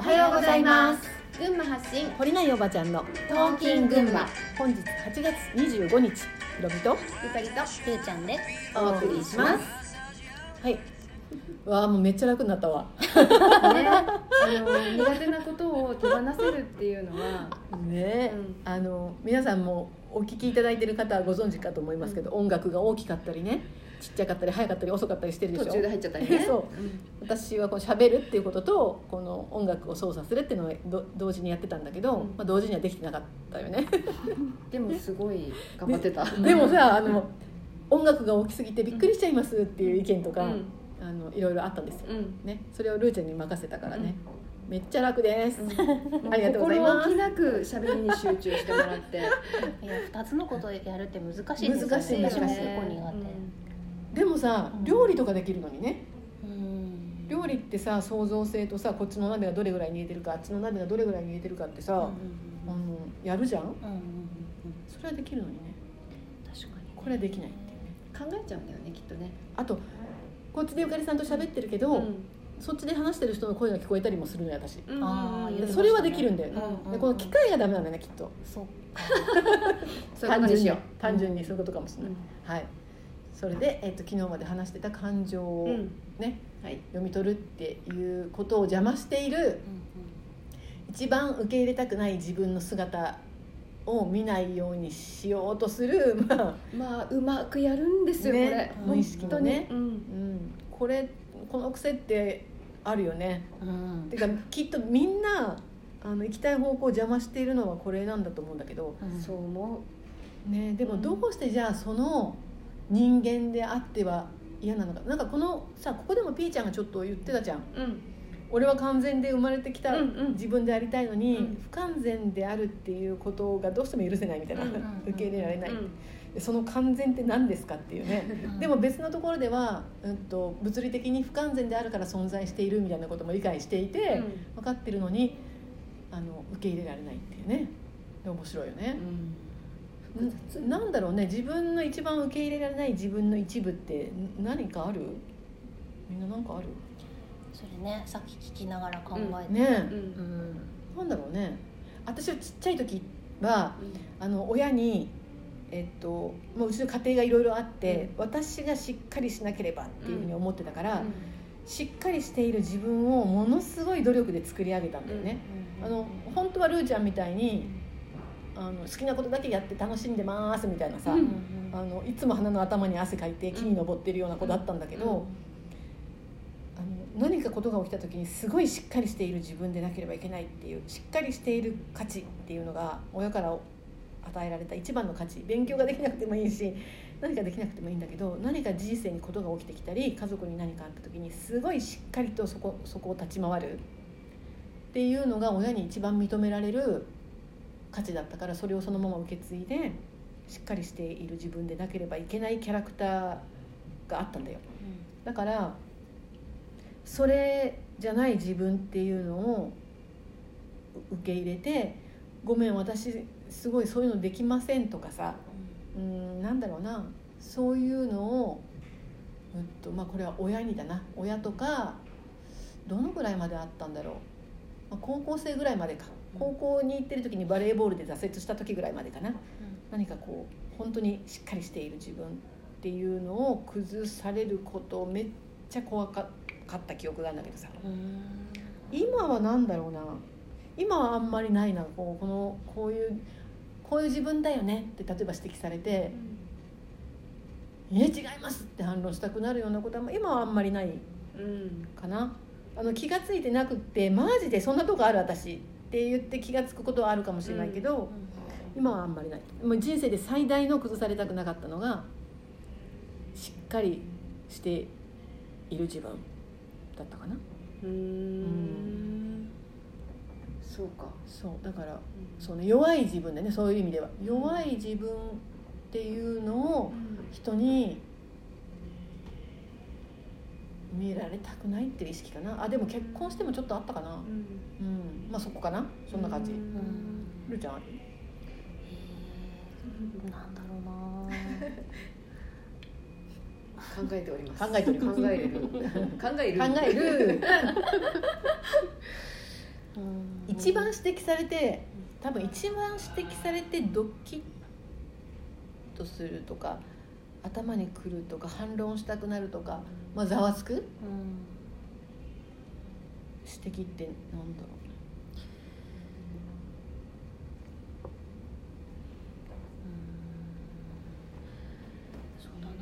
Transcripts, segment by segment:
おはようございます。群馬発信堀内おばちゃんのトーキン群馬。本日8月25日ひろみとゆかりとゆうちゃんでお送りします。はい。わあもうめっちゃ楽になったわ。ね。あの苦手なことを手放せるっていうのはね、うあの皆さんもお聞きいただいてる方はご存知かと思いますけど、音楽が大きかったりねちっちゃかったり早かったり遅かったりしてるでしょ？途中で入っちゃったりね。そう。うん。私はこう喋るっていうこととこの音楽を操作するっていうのをど同時にやってたんだけど、うん。まあ、同時にはできてなかったよね。でもすごい頑張ってた。で もさあの音楽が大きすぎてびっくりしちゃいますっていう意見とか、うん。あのいろいろあったんですよ、うん。ね、それをルーちゃんに任せたからね、めっちゃ楽です、うん。ありがとうございます。心置きなく喋りに集中してもらって。いや二つのことをやるって難しいですよね。難しい難しい私も結構苦手でもさうん料理とかできるのにね。うん。料理ってさ創造性とさこっちの鍋がどれぐらい煮えてるかあっちの鍋がどれぐらい煮えてるかってさ、うんやるじゃん？うんうんうんうん。それはできるのにね。確かに。これはできないっていうね。考えちゃうんだよねきっとね。あとこっちでゆかりさんと喋ってるけど、うん。そっちで話してる人の声が聞こえたりもするのよ私、それはできるんだよね、うんでこの機械がダメなんだよねきっと。そっか そういう単純にことにしよ単純に。そういうことかもしれない、うん。はいそれで、えっと昨日まで話してた感情をうね、んはい。読み取るっていうことを邪魔している一番受け入れたくない自分の姿を見ないようにしようとする、まあまあうまくやるんですよこねれ。無意識のね。うんうん、これこの癖ってあるよね。うん。うんてかきっとみんなあの行きたい方向を邪魔しているのはこれなんだと思うんだけど、うん。そう思ね、でもうん。どうしてじゃあその人間であっては嫌なのか。なんかこのさここでもピーちゃんがちょっと言ってたじゃん。ううん。俺は完全で生まれてきたうんうん。自分でありたいのに、うん。不完全であるっていうことがどうしても許せないみたいな、うん受け入れられない、その完全って何ですかっていうね。う んでも別のところでは、うん、と物理的に不完全であるから存在しているみたいなことも理解していて、分かってるのにあの受け入れられないっていうね。で面白いよね、複雑んなんだろうね自分の一番受け入れられない自分の一部ってん何かある？みんな何かある？それねさっき聞きながら考えて、ねうん。うん。なんだろうね。私はちっちゃい時はあの親にえっと、もううちの家庭がいろいろあって、私がしっかりしなければっていうふうに思ってたから、しっかりしている自分をものすごい努力で作り上げたんだよね、あの本当はルーちゃんみたいにあの好きなことだけやって楽しんでますみたいなさ、うんあのいつも鼻の頭に汗かいて木に登ってるような子だったんだけど、あの何かことが起きた時にすごいしっかりしている自分でなければいけないっていうしっかりしている価値っていうのが親から与えられた一番の価値勉強ができなくてもいいし何かできなくてもいいん。だけど何か人生にことが起きてきたり家族に何かあった時にすごいしっかりとそこそこを立ち回るっていうのが親に一番認められる価値だったからそれをそのまま受け継いでしっかりしている自分でなければいけないキャラクターがあったんだよ。だからそれじゃない自分っていうのを受け入れて「ごめん私すごいそういうのできません」とかさうんなんだろうなそういうのを、うんとまあ、これは親にだな。親とかどのぐらいまであったんだろう、まあ、高校生ぐらいまでか高校に行ってる時にバレーボールで挫折した時ぐらいまでかな。何かこう本当にしっかりしている自分っていうのを崩されることをめっちゃ怖かった記憶があるんだけどさ。うんうん。今は何だろうな。今はあんまりないなこうこのこういうこういう自分だよねって例えば指摘されて「いや違います」って反論したくなるようなことは今はあんまりないうん。かなあの気が付いてなくってマジでそんなとこある私って言って気が付くことはあるかもしれないけど、今はあんまりない。もう人生で最大の崩されたくなかったのがしっかりしている自分だったかな。うーん。そうか。そうだからその弱い自分でねそういう意味では。弱い自分っていうのを人に見られたくないっていう意識かな。あでも結婚してもちょっとあったかな。うん。まあそこかな。そんな感じ。うん。ちゃんあるなんだろうな。考えております。考えております。考えれる。考える。考える。うん。一番指摘されて多分一番指摘されてドキッとするとか頭にくるとか反論したくなるとか、まあ、ざわつく？うん。指摘ってなんだろそうだな。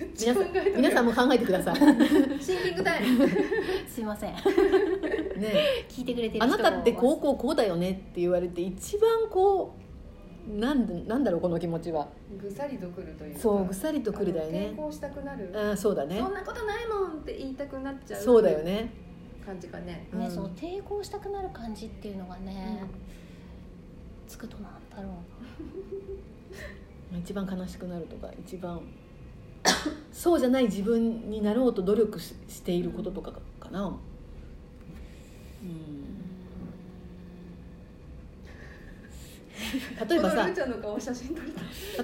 う 皆さん皆さんも考えてください。シンキングタイム。すいません。ね聞いてくれてるあ人なたってこうこうこうだよねって言われて一番こうなんでなんだろうこの気持ちは。ぐさりとくるというかそうぐさりとくるだよね。抵抗したくなる。あーそうだね。そんなことないもんって言いたくなっちゃうそうだよね。感じかね。うん。ねその抵抗したくなる感じっていうのがね、つくとなんだろ一番悲しくなるとか一番 そうじゃない自分になろうと努力ししていることとかかな。うん 例えばさ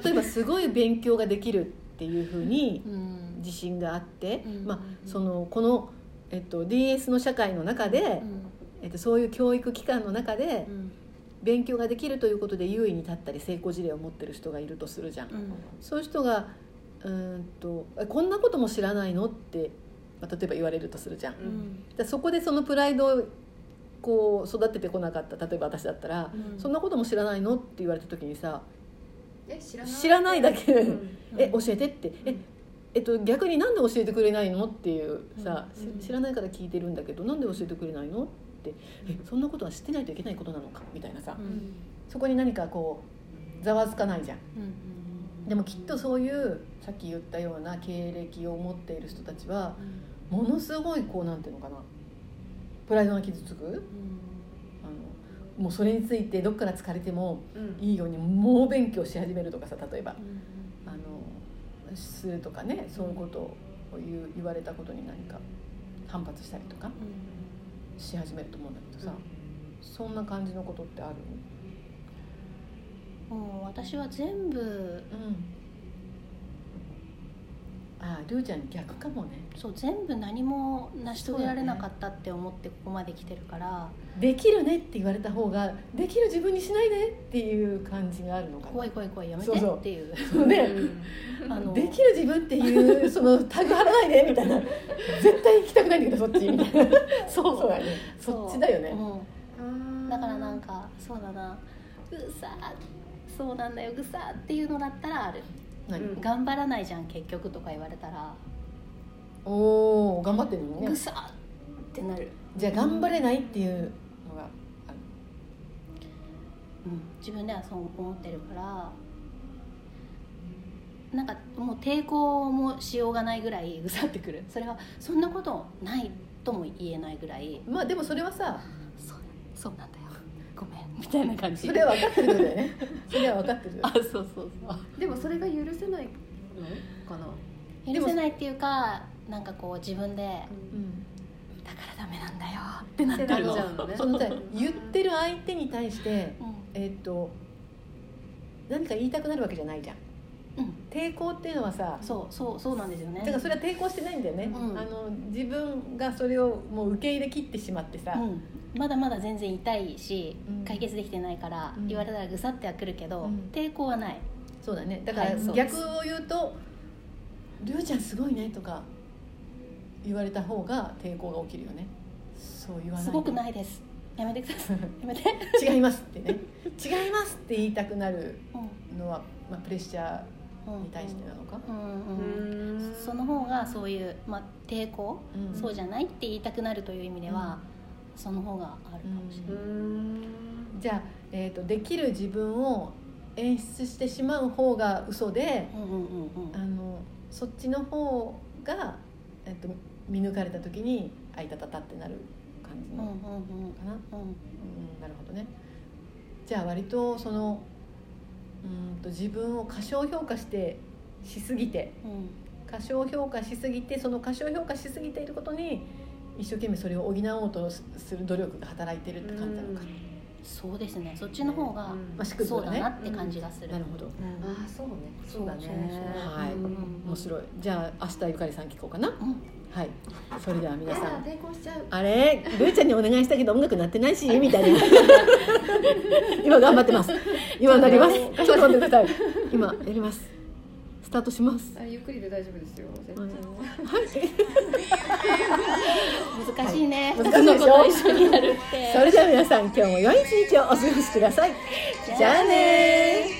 例えばすごい勉強ができるっていうふうにう、うん。自信があって、うんまあ、そのこの、えっと、DS の社会の中で、えっと、そういう教育機関の中でうん。勉強ができるということで優位に立ったり成功事例を持ってる人がいるとするじゃん。うん。そういう人がうーんとえこんなことも知らないのって、まあ、例えば言われるとするじゃん。ううんそこでそのプライドをこう育ててこなかった例えば私だったら、うん。そんなことも知らないのって言われた時にさえ知らない？知らないだけでうん。え教えてって。ええっと、逆になんで教えてくれないのっていうさ、知らないから聞いてるんだけどなんで教えてくれないのって。えそんなことは知ってないといけないことなのかみたいなさ、うん。そこに何かこうざわつかないじゃん。でもきっとそういうさっき言ったような経歴を持っている人たちはものすごいこうなんていうのかなプライドが傷つく？あのもうそれについてどっから疲れてもうん。いいように猛勉強し始めるとかさ例えば。うんあのするとかねそういうことを言う言われたことに何か反発したりとかし始めると思うんだけどさ、そんな感じのことってある？もう私は全部うんああルーちゃん逆かもね。そう全部何も成し遂げられなかったって思ってここまで来てるから、できるねって言われた方ができる自分にしないでっていう感じがあるのかな。怖い怖い怖いやめてっていう。そうねう。ん。あのできる自分っていうそのタグ貼らないでみたいな。絶対行きたくないんだけどそっちみたいなそう。そうだね。そっちだよね。う。ん。だからなんかそうだな。ぐさーそうなんだよぐさーっていうのだったらある何、うん。頑張らないじゃん結局とか言われたら。おお頑張ってるのにね。ぐさーってなる、じゃあ頑張れないっていうのがある。うん、自分ではそう思ってるから。なんかもう抵抗もしようがないぐらいぐさってくる。それはそんなことないとも言えないぐらい。まあでもそれはさそうそうなんだみたいな感じ。それは分かってることだよね。それは分かってるあそうそうそう。でもそれが許せないのかな？許せないっていうかなんかこう自分でうん。だからダメなんだよ。ってなってる。のなっちゃうのね。そのさ言ってる相手に対してう。んえーっと何か言いたくなるわけじゃないじゃんう。ん抵抗っていう。のはさそう。そう。そう。なんですよねだからそれは抵抗してないんだよね、う。んあの自分がそれをもう。受け入れきってしまってさ、う。ん、まだまだ全然痛いし、うん。解決できてないから、うん。言われたらぐさってはくるけど、うん。抵抗はない。そうだね。だから逆を言うと「りゅうちゃんすごいね」とか言われた方が抵抗が起きるよね。そう言わないすごくないです。やめてください。やめて、違いますってね。違いますって言いたくなるうん。のは、まあ、プレッシャうん。ーに対してなのか、うん。うん。ん。その方がそういう、まあ、抵抗、うん。そうじゃないって言いたくなるという意味では、その方があるかもしれうない、ん。じゃあ、えー、とできる自分を演出してしまう方が嘘でうんうんうんうん。あのそっちの方が、えっと見抜かれた時に「あいたたた」ってなる感じのかな、うん。うんなるほどね。じゃあ割とそのうんと自分を過小評価してしすぎてうん。過小評価しすぎてその過小評価しすぎていることに一生懸命それを補おうとする努力が働いてるって感じなのか、そうですね。そっちの方がうん。まあしっくりくそうだなって感じがする、なるほど。ああそうね。そうだね。はい。うん。面白い。じゃあ明日ゆかりさん聞こうかな？うん。はい。それでは皆さん。あれ？ルーちゃんにお願いしたけど音楽鳴ってないし？みたいな。今頑張ってます。今なります。ちょっと待ってください今やりますスタートします。あゆっくりで大丈夫ですよ。絶対難しいね、はい。2つのことを一緒にやるって。それでは皆さん今日も良い一日をお過ごしください。じゃあねー